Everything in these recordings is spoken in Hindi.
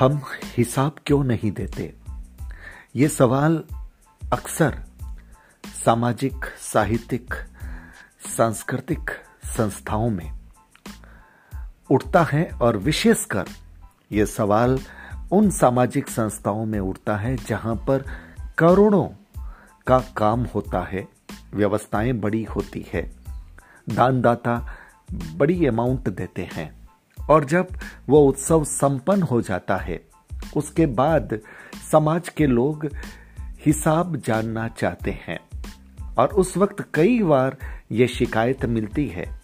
हम हिसाब क्यों नहीं देते? ये सवाल अक्सर सामाजिक, साहित्यिक, सांस्कृतिक संस्थाओं में उठता है और विशेषकर ये सवाल उन सामाजिक संस्थाओं में उठता है जहाँ पर करोड़ों का काम होता है, व्यवस्थाएँ बड़ी होती है, दानदाता बड़ी अमाउंट देते हैं। और जब वो उत्सव संपन्न हो जाता है, उसके बाद समाज के लोग हिसाब जानना चाहते हैं। और उस वक्त कई बार ये शिकायत मिलती है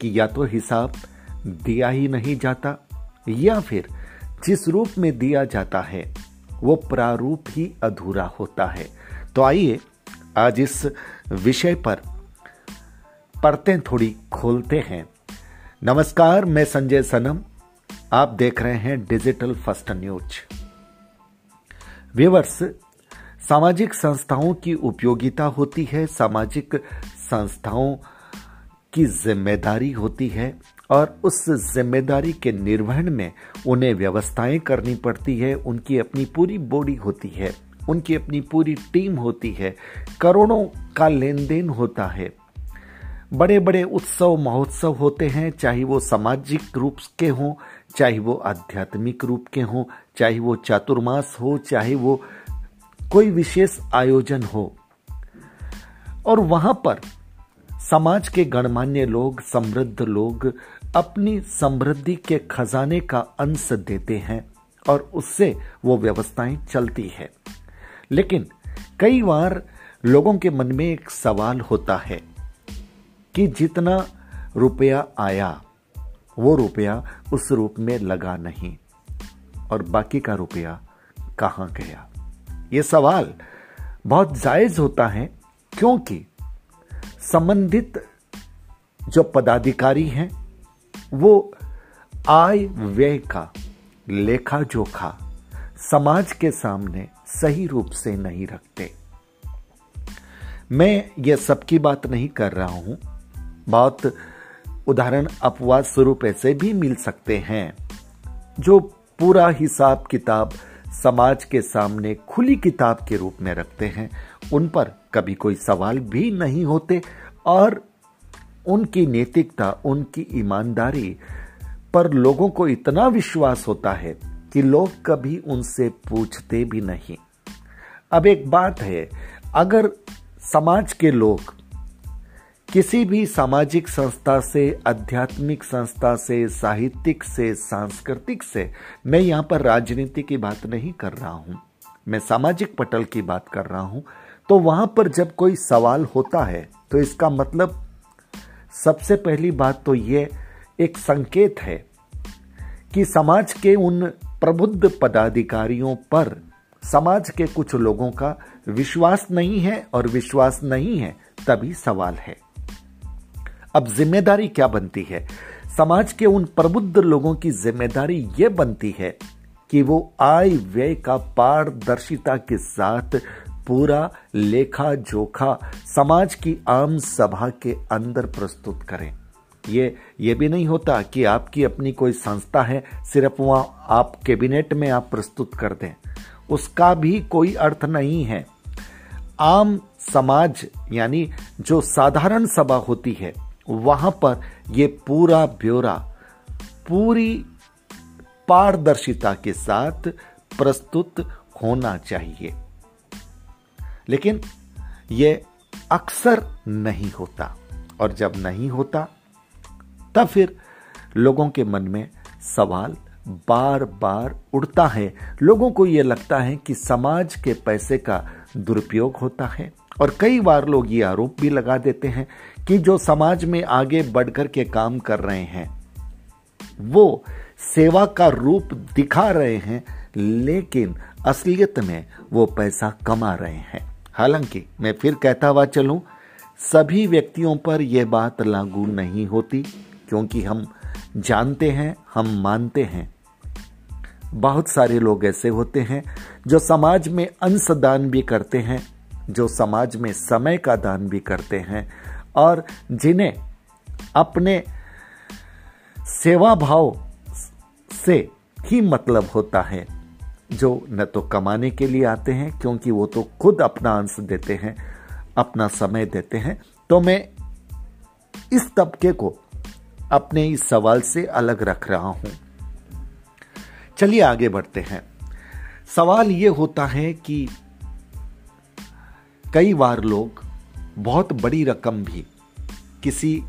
कि या तो हिसाब दिया ही नहीं जाता, या फिर जिस रूप में दिया जाता है, वो प्रारूप ही अधूरा होता है। तो आइए आज इस विषय पर परतें थोड़ी खोलते हैं। नमस्कार, मैं संजय सनम। आप देख रहे हैं डिजिटल फ़र्स्ट न्यूज़। व्यूवर्स, सामाजिक संस्थाओं की उपयोगिता होती है, सामाजिक संस्थाओं की ज़िम्मेदारी होती है, और उस ज़िम्मेदारी के निर्वहन में उन्हें व्यवस्थाएँ करनी पड़ती है, उनकी अपनी पूरी बॉडी होती है, उनकी अपनी पूरी टीम होती है, करोड़ों का लेन देन होता है। बड़े बड़े उत्सव, महोत्सव होते हैं, चाहे वो सामाजिक रूप के हों, चाहे वो आध्यात्मिक रूप के हों, चाहे वो चातुर्मास हो, चाहे वो कोई विशेष आयोजन हो। और वहाँ पर समाज के गणमान्य लोग, समृद्ध लोग अपनी समृद्धि के खजाने का अंश देते हैं और उससे वो व्यवस्थाएँ चलती है। लेकिन कई बार लोगों के मन में एक सवाल होता है कि जितना रुपया आया, वो रुपया उस रूप में लगा नहीं। और बाकी का रुपया कहाँ गया? ये सवाल बहुत जायज़ होता है, क्योंकि संबंधित जो पदाधिकारी हैं, वो आय व्यय का लेखा जोखा समाज के सामने सही रूप से नहीं रखते। मैं ये सबकी बात नहीं कर रहा हूँ। बहुत उदाहरण अपवाद स्वरूप ऐसे भी मिल सकते हैं, जो पूरा हिसाब किताब समाज के सामने खुली किताब के रूप में रखते हैं। उन पर कभी कोई सवाल भी नहीं होते और उनकी नैतिकता, उनकी ईमानदारी पर लोगों को इतना विश्वास होता है कि लोग कभी उनसे पूछते भी नहीं। अब एक बात है, अगर समाज के लोग किसी भी सामाजिक संस्था से, आध्यात्मिक संस्था से, साहित्यिक से, सांस्कृतिक से, मैं यहाँ पर राजनीति की बात नहीं कर रहा हूँ। मैं सामाजिक पटल की बात कर रहा हूँ। तो वहाँ पर जब कोई सवाल होता है तो इसका मतलब सबसे पहली बात तो ये एक संकेत है कि समाज के उन प्रबुद्ध पदाधिकारियों पर समाज के कुछ लोगों का विश्वास नहीं है और विश्वास नहीं है, तभी सवाल है। अब ज़िम्मेदारी क्या बनती है? समाज के उन प्रबुद्ध लोगों की ज़िम्मेदारी यह बनती है कि वो आय व्यय का पारदर्शिता के साथ पूरा लेखा जोखा समाज की आम सभा के अंदर प्रस्तुत करें। ये ये भी नहीं होता कि आपकी अपनी कोई संस्था है, सिर्फ़ वहाँ आप कैबिनेट में आप प्रस्तुत कर दें। उसका भी कोई अर्थ नहीं है। आम समाज, यानी जो साधारण सभा होती है वहाँ पर ये पूरा ब्यौरा, पूरी पारदर्शिता के साथ प्रस्तुत होना चाहिए। लेकिन यह अक्सर नहीं होता, और जब नहीं होता, तब फिर लोगों के मन में सवाल बार बार उड़ता है। लोगों को यह लगता है कि समाज के पैसे का दुरुपयोग होता है। और कई बार लोग ये आरोप भी लगा देते हैं कि जो समाज में आगे बढ़कर के काम कर रहे हैं, वो सेवा का रूप दिखा रहे हैं, लेकिन असलियत में वो पैसा कमा रहे हैं। हालाँकि मैं फिर कहता हुआ चलूँ, सभी व्यक्तियों पर यह बात लागू नहीं होती, क्योंकि हम जानते हैं, हम मानते हैं। बहुत सारे लोग ऐसे होते हैं जो समाज में अंशदान भी करते हैं जो समाज में समय का दान भी करते हैं और जिन्हें अपने सेवा भाव से ही मतलब होता है, जो न तो कमाने के लिए आते हैं, क्योंकि वो तो खुद अपना अंश देते हैं, अपना समय देते हैं। तो मैं इस तबके को अपने इस सवाल से अलग रख रहा हूँ। चलिए आगे बढ़ते हैं। सवाल ये होता है कि कई बार लोग बहुत बड़ी रकम भी किसी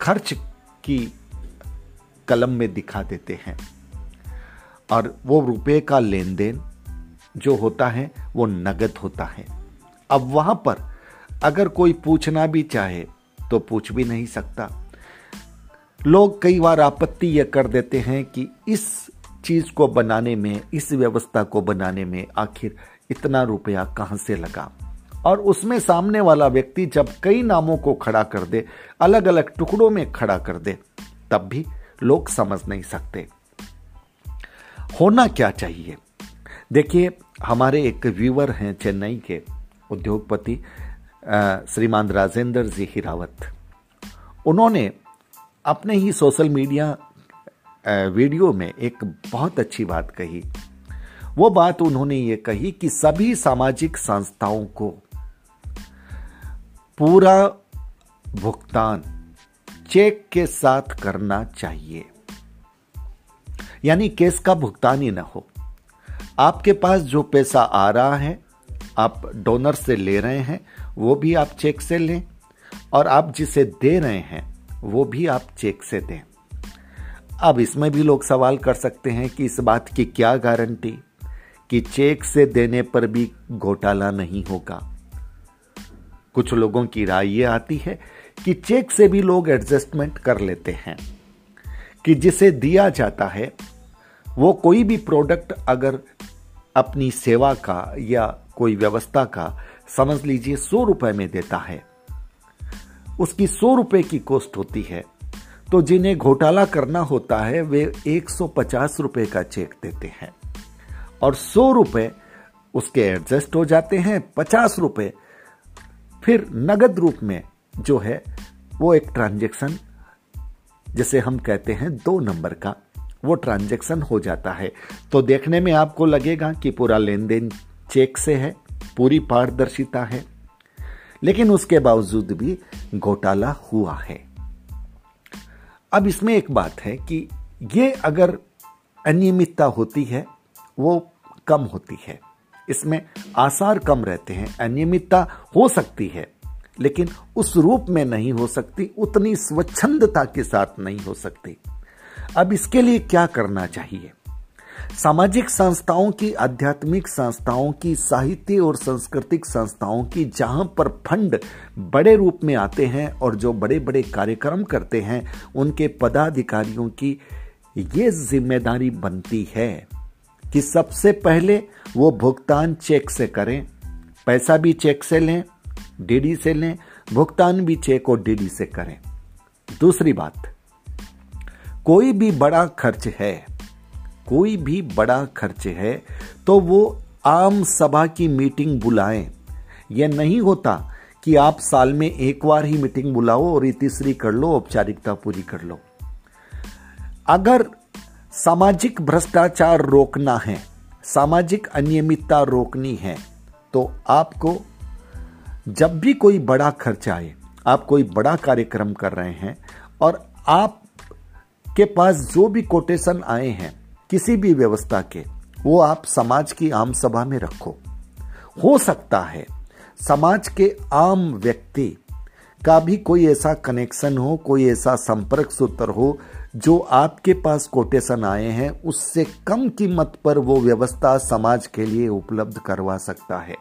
खर्च की कलम में दिखा देते हैं और वो रुपए का लेन देन जो होता है, वो नगद होता है। अब वहाँ पर अगर कोई पूछना भी चाहे तो पूछ भी नहीं सकता। लोग कई बार आपत्ति यह कर देते हैं कि इस चीज़ को बनाने में, इस व्यवस्था को बनाने में आखिर इतना रुपया कहाँ से लगा? और उसमें सामने वाला व्यक्ति जब कई नामों को खड़ा कर दे अलग अलग टुकड़ों में खड़ा कर दे, तब भी लोग समझ नहीं सकते। होना क्या चाहिए? देखिए, हमारे एक व्यूवर हैं चेन्नई के उद्योगपति श्रीमान राजेंद्र जी हिरावत उन्होंने अपने ही सोशल मीडिया वीडियो में एक बहुत अच्छी बात कही। वो बात उन्होंने ये कही कि सभी सामाजिक संस्थाओं को पूरा भुगतान चेक के साथ करना चाहिए। यानी केस का भुगतान ही ना हो। आपके पास जो पैसा आ रहा है, आप डोनर से ले रहे हैं, वो भी आप चेक से लें और आप जिसे दे रहे हैं, वो भी आप चेक से दें। अब इसमें भी लोग सवाल कर सकते हैं कि इस बात की क्या गारंटी कि चेक से देने पर भी घोटाला नहीं होगा। कुछ लोगों की राय ये आती है कि चेक से भी लोग एडजस्टमेंट कर लेते हैं कि जिसे दिया जाता है, वो कोई भी प्रोडक्ट अगर अपनी सेवा का या कोई व्यवस्था का, समझ लीजिए, सौ रुपए में देता है, उसकी सौ रुपए की कॉस्ट होती है तो जिन्हें घोटाला करना होता है, वे एक सौ पचास रुपए का चेक देते हैं। और सौ रुपए उसके एडजस्ट हो जाते हैं, पचास रुपए फिर नगद रूप में जो है, वो एक ट्रांजेक्शन, जिसे हम कहते हैं दो नंबर का, वो ट्रांजेक्शन हो जाता है। तो देखने में आपको लगेगा कि पूरा लेन देन चेक से है, पूरी पारदर्शिता है, लेकिन उसके बावजूद भी घोटाला हुआ है। अब इसमें एक बात है कि ये अगर अनियमितता होती है, वो कम होती है। इसमें आसार कम रहते हैं, अनियमितता हो सकती है, लेकिन उस रूप में नहीं हो सकती, उतनी स्वच्छंदता के साथ नहीं हो सकती। अब इसके लिए क्या करना चाहिए? सामाजिक संस्थाओं की, आध्यात्मिक संस्थाओं की, साहित्य और सांस्कृतिक संस्थाओं की जहाँ पर फंड बड़े रूप में आते हैं और जो बड़े बड़े कार्यक्रम करते हैं, उनके पदाधिकारियों की ये ज़िम्मेदारी बनती है। कि सबसे पहले वो भुगतान चेक से करें। पैसा भी चेक से लें, डीडी से लें, भुगतान भी चेक और डीडी से करें। दूसरी बात, कोई भी बड़ा खर्च है, कोई भी बड़ा खर्च है तो वो आम सभा की मीटिंग बुलाएँ। यह नहीं होता कि आप साल में एक बार ही मीटिंग बुलाओ और तीसरी कर लो, औपचारिकता पूरी कर लो। अगर सामाजिक भ्रष्टाचार रोकना है, सामाजिक अनियमितता रोकनी है तो आपको जब भी कोई बड़ा खर्च आए, आप कोई बड़ा कार्यक्रम कर रहे हैं और आप के पास जो भी कोटेशन आए हैं, किसी भी व्यवस्था के, वो आप समाज की आम सभा में रखो। हो सकता है समाज के आम व्यक्ति का भी कोई ऐसा कनेक्शन हो, कोई ऐसा संपर्क सूत्र हो जो आपके पास कोटेशन आए हैं, उससे कम कीमत पर वो व्यवस्था समाज के लिए उपलब्ध करवा सकता है।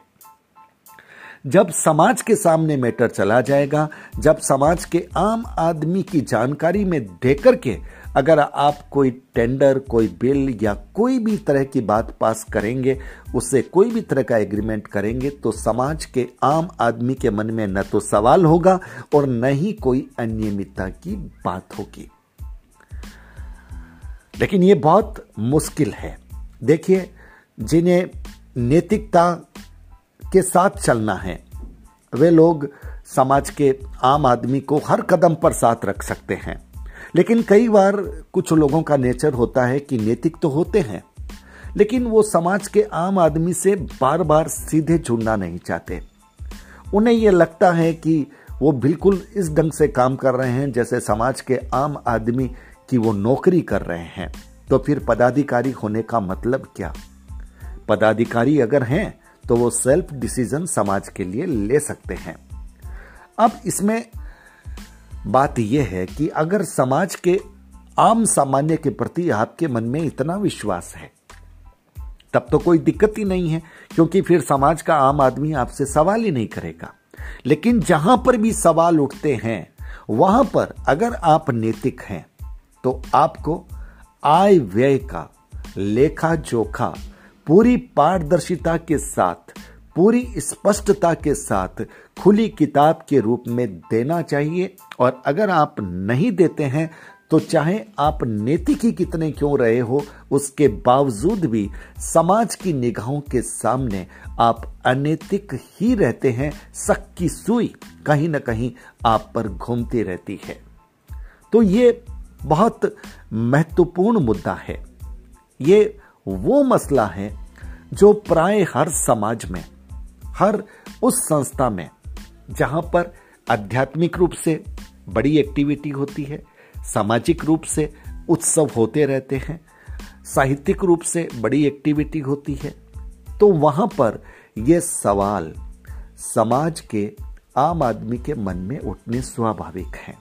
जब समाज के सामने मैटर चला जाएगा, जब समाज के आम आदमी की जानकारी में देकर के अगर आप कोई टेंडर, कोई बिल या कोई भी तरह की बात पास करेंगे, उससे कोई भी तरह का एग्रीमेंट करेंगे तो समाज के आम आदमी के मन में न तो सवाल होगा और न ही कोई अनियमितता की बात होगी। लेकिन ये बहुत मुश्किल है। देखिए, जिन्हें नैतिकता के साथ चलना है, वे लोग समाज के आम आदमी को हर कदम पर साथ रख सकते हैं। लेकिन कई बार कुछ लोगों का नेचर होता है कि नैतिक तो होते हैं, लेकिन वो समाज के आम आदमी से बार बार सीधे जुड़ना नहीं चाहते। उन्हें यह लगता है कि वो बिल्कुल इस ढंग से काम कर रहे हैं जैसे समाज के आम आदमी की वो नौकरी कर रहे हैं तो फिर पदाधिकारी होने का मतलब क्या? पदाधिकारी अगर हैं तो वो सेल्फ डिसीज़न समाज के लिए ले सकते हैं। अब इसमें बात यह है कि अगर समाज के आम सामान्य के प्रति आपके मन में इतना विश्वास है, तब तो कोई दिक्कत ही नहीं है, क्योंकि फिर समाज का आम आदमी आपसे सवाल ही नहीं करेगा। लेकिन जहाँ पर भी सवाल उठते हैं, वहाँ पर अगर आप नैतिक हैं तो आपको आय व्यय का, लेखा जोखा, पूरी पारदर्शिता के साथ, पूरी स्पष्टता के साथ खुली किताब के रूप में देना चाहिए। और अगर आप नहीं देते हैं तो चाहे आप नैतिक ही कितने क्यों रहे हो, उसके बावजूद भी समाज की निगाहों के सामने आप अनैतिक ही रहते हैं शक की सुई कहीं ना कहीं आप पर घूमती रहती है। तो ये बहुत महत्वपूर्ण मुद्दा है। ये वो मसला है जो प्राय हर समाज में, हर उस संस्था में, जहाँ पर आध्यात्मिक रूप से बड़ी एक्टिविटी होती है, सामाजिक रूप से उत्सव होते रहते हैं, साहित्यिक रूप से बड़ी एक्टिविटी होती है तो वहाँ पर यह सवाल समाज के आम आदमी के मन में उठने स्वाभाविक हैं।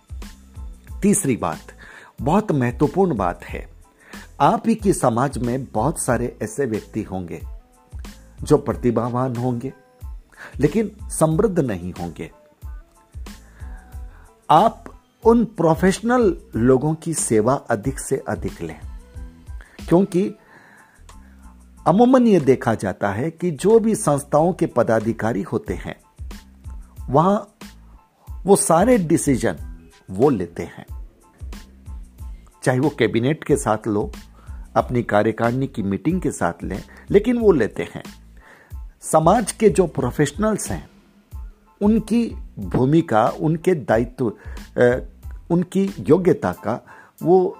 तीसरी बात बहुत महत्वपूर्ण बात है। आप ही के समाज में बहुत सारे ऐसे व्यक्ति होंगे, जो प्रतिभावान होंगे, लेकिन समृद्ध नहीं होंगे। आप उन प्रोफेशनल लोगों की सेवा अधिक से अधिक लें, क्योंकि अमूमन यह देखा जाता है कि जो भी संस्थाओं के पदाधिकारी होते हैं, वहाँ वो सारे डिसीज़न वो लेते हैं। चाहे वो कैबिनेट के साथ लो, अपनी कार्यकारिणी की मीटिंग के साथ लें, लेकिन वो लेते हैं। समाज के जो प्रोफेशनल्स हैं, उनकी भूमिका, उनके दायित्व उनकी योग्यता का वो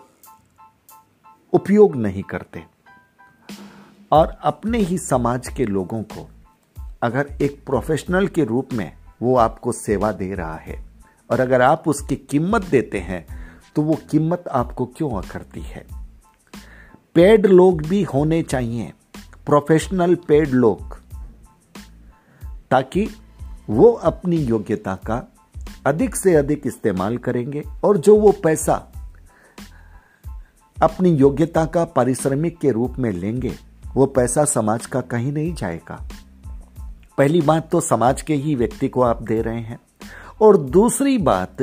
उपयोग नहीं करते। और अपने ही समाज के लोगों को, अगर एक प्रोफेशनल के रूप में वो आपको सेवा दे रहा है, और अगर आप उसकी कीमत देते हैं तो वो कीमत आपको क्यों अखरती है? पेड लोग भी होने चाहिए प्रोफेशनल पेड लोग, ताकि वो अपनी योग्यता का अधिक से अधिक इस्तेमाल करेंगे और जो वो पैसा अपनी योग्यता का पारिश्रमिक के रूप में लेंगे, वो पैसा समाज का कहीं नहीं जाएगा। पहली बात तो समाज के ही व्यक्ति को आप दे रहे हैं। और दूसरी बात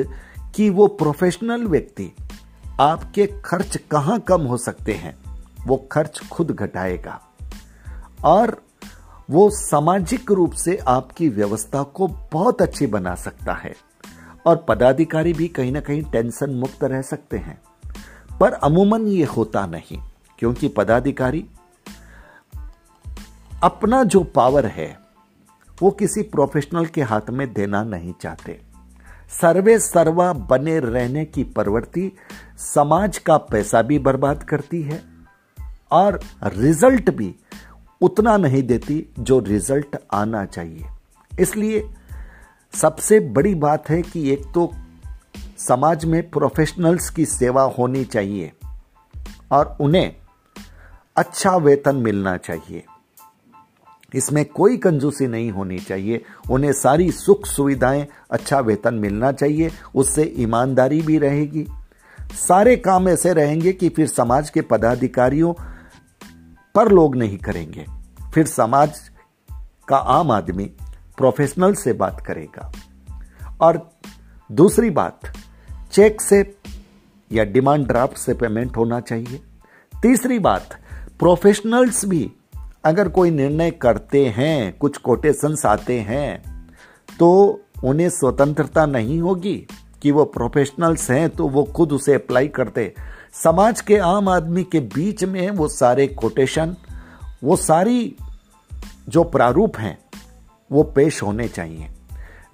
कि वो प्रोफेशनल व्यक्ति आपके खर्च कहाँ कम हो सकते हैं, वो खर्च खुद घटाएगा। और वो सामाजिक रूप से आपकी व्यवस्था को बहुत अच्छी बना सकता है। और पदाधिकारी भी कहीं ना कहीं टेंशन मुक्त रह सकते हैं। पर अमूमन ये होता नहीं, क्योंकि पदाधिकारी अपना जो पावर है, वो किसी प्रोफेशनल के हाथ में देना नहीं चाहते। सर्वे सर्वा बने रहने की प्रवृत्ति समाज का पैसा भी बर्बाद करती है और रिज़ल्ट भी उतना नहीं देती जो रिज़ल्ट आना चाहिए। इसलिए सबसे बड़ी बात है कि एक तो समाज में प्रोफेशनल्स की सेवा होनी चाहिए और उन्हें अच्छा वेतन मिलना चाहिए। इसमें कोई कंजूसी नहीं होनी चाहिए। उन्हें सारी सुख सुविधाएँ अच्छा वेतन मिलना चाहिए। उससे ईमानदारी भी रहेगी। सारे काम ऐसे रहेंगे कि फिर समाज के पदाधिकारियों पर लोग नहीं करेंगे। फिर समाज का आम आदमी प्रोफेशनल से बात करेगा। और दूसरी बात चेक से या डिमांड ड्राफ्ट से पेमेंट होना चाहिए। तीसरी बात प्रोफेशनल्स भी अगर कोई निर्णय करते हैं, कुछ कोटेशंस आते हैं तो उन्हें स्वतंत्रता नहीं होगी कि वो प्रोफेशनल्स हैं तो वो खुद उसे अप्लाई करते। समाज के आम आदमी के बीच में वो सारे कोटेशन वो सारी जो प्रारूप हैं, वो पेश होने चाहिए।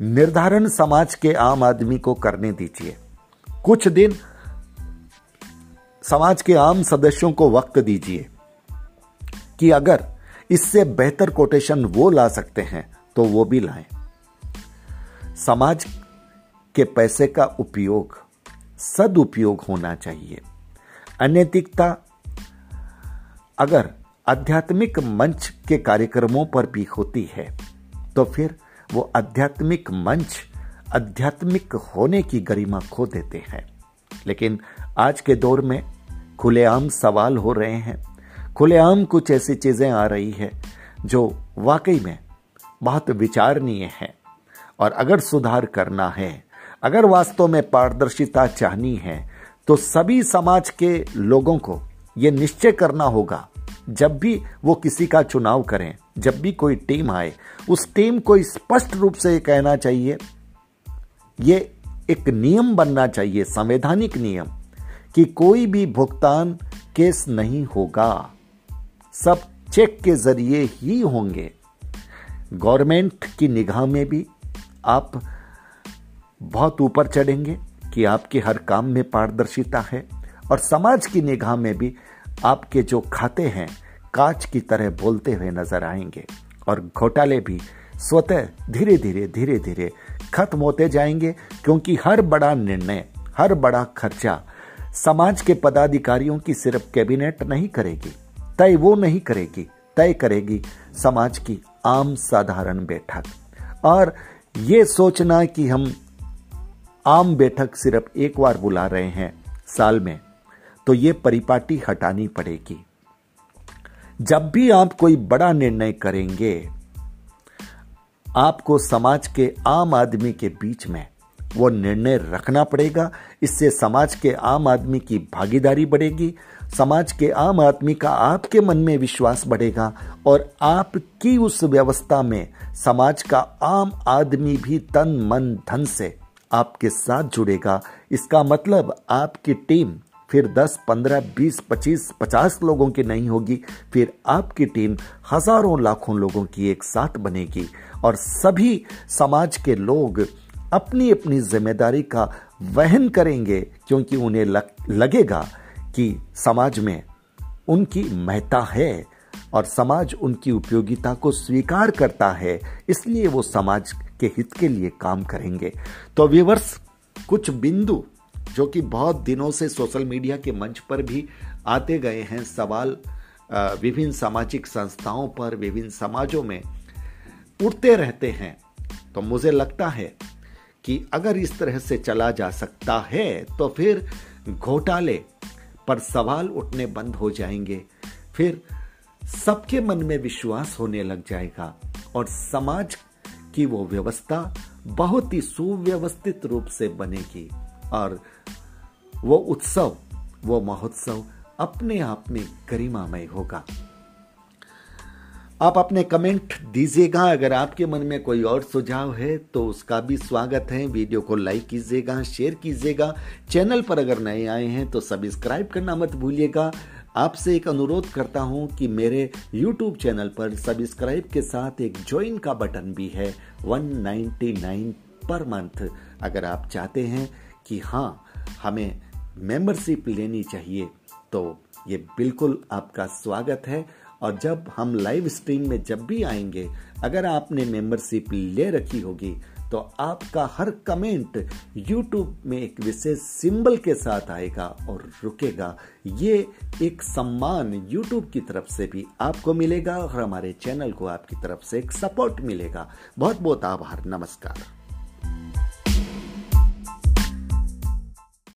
निर्धारण समाज के आम आदमी को करने दीजिए। कुछ दिन समाज के आम सदस्यों को वक्त दीजिए कि अगर इससे बेहतर कोटेशन वो ला सकते हैं तो वो भी लाएँ। समाज के पैसे का उपयोग, सदुपयोग होना चाहिए। अनैतिकता, अगर आध्यात्मिक मंच के कार्यक्रमों पर भी होती है तो फिर वो आध्यात्मिक मंच, आध्यात्मिक होने की गरिमा खो देते हैं। लेकिन आज के दौर में खुलेआम सवाल हो रहे हैं खुलेआम कुछ ऐसी चीज़ें आ रही है जो वाकई में बहुत विचारणीय है। और अगर सुधार करना है, अगर वास्तव में पारदर्शिता चाहनी है तो सभी समाज के लोगों को यह निश्चय करना होगा, जब भी वो किसी का चुनाव करें, जब भी कोई टीम आए, उस टीम को स्पष्ट रूप से ये कहना चाहिए, ये एक नियम बनना चाहिए, संवैधानिक नियम, कि कोई भी भुगतान केस नहीं होगा। सब चेक के ज़रिए ही होंगे। गवर्नमेंट की निगाह में भी आप बहुत ऊपर चढ़ेंगे कि आपके हर काम में पारदर्शिता है और समाज की निगाह में भी आपके जो खाते हैं, कांच की तरह बोलते हुए नज़र आएँगे और घोटाले भी स्वतः धीरे धीरे धीरे धीरे खत्म होते जाएँगे क्योंकि हर बड़ा निर्णय, हर बड़ा खर्चा समाज के पदाधिकारियों की सिर्फ़ कैबिनेट नहीं करेगी। तय वो नहीं करेगी, तय करेगी समाज की आम साधारण बैठक। और ये सोचना कि हम आम बैठक सिर्फ़ एक बार बुला रहे हैं साल में तो ये परिपाटी हटानी पड़ेगी। जब भी आप कोई बड़ा निर्णय करेंगे, आपको समाज के आम आदमी के बीच में वो निर्णय रखना पड़ेगा। इससे समाज के आम आदमी की भागीदारी बढ़ेगी। समाज के आम आदमी का आपके मन में विश्वास बढ़ेगा और आपकी उस व्यवस्था में समाज का आम आदमी भी तन मन धन से आपके साथ जुड़ेगा। इसका मतलब आपकी टीम फिर 10, 15, 20, 25, 50 लोगों की नहीं होगी फिर आपकी टीम हज़ारों लाखों लोगों की एक साथ बनेगी। और सभी समाज के लोग अपनी अपनी ज़िम्मेदारी का वहन करेंगे क्योंकि उन्हें लग, लगेगा कि समाज में उनकी महत्ता है और समाज उनकी उपयोगिता को स्वीकार करता है इसलिए वो समाज के हित के लिए काम करेंगे। तो व्यूवर्स कुछ बिंदु जो कि बहुत दिनों से सोशल मीडिया के मंच पर भी आते गए हैं सवाल विभिन्न सामाजिक संस्थाओं पर विभिन्न समाजों में उठते रहते हैं। तो मुझे लगता है कि अगर इस तरह से चला जा सकता है तो फिर घोटाले पर सवाल उठने बंद हो जाएँगे। फिर सबके मन में विश्वास होने लग जाएगा और समाज की वो व्यवस्था बहुत ही सुव्यवस्थित रूप से बनेगी। और वो उत्सव, वो महोत्सव अपने आप में गरिमामय होगा। आप अपने कमेंट दीजिएगा। अगर आपके मन में कोई और सुझाव है तो उसका भी स्वागत है। वीडियो को लाइक कीजिएगा, शेयर कीजिएगा। चैनल पर अगर नए आए हैं तो सब्सक्राइब करना मत भूलिएगा। आपसे एक अनुरोध करता हूँ कि मेरे YouTube चैनल पर सब्सक्राइब के साथ एक ज्वाइन का बटन भी है 199 पर मंथ। अगर आप चाहते हैं कि हाँ हमें मेंबरशिप लेनी चाहिए तो ये बिल्कुल आपका स्वागत है। और जब हम लाइव स्ट्रीम में जब भी आएँगे, अगर आपने मेंबरशिप ले रखी होगी तो आपका हर कमेंट YouTube में एक विशेष सिंबल के साथ आएगा और रुकेगा। ये एक सम्मान YouTube की तरफ़ से भी आपको मिलेगा और हमारे चैनल को आपकी तरफ़ से एक सपोर्ट मिलेगा। बहुत बहुत आभार, नमस्कार।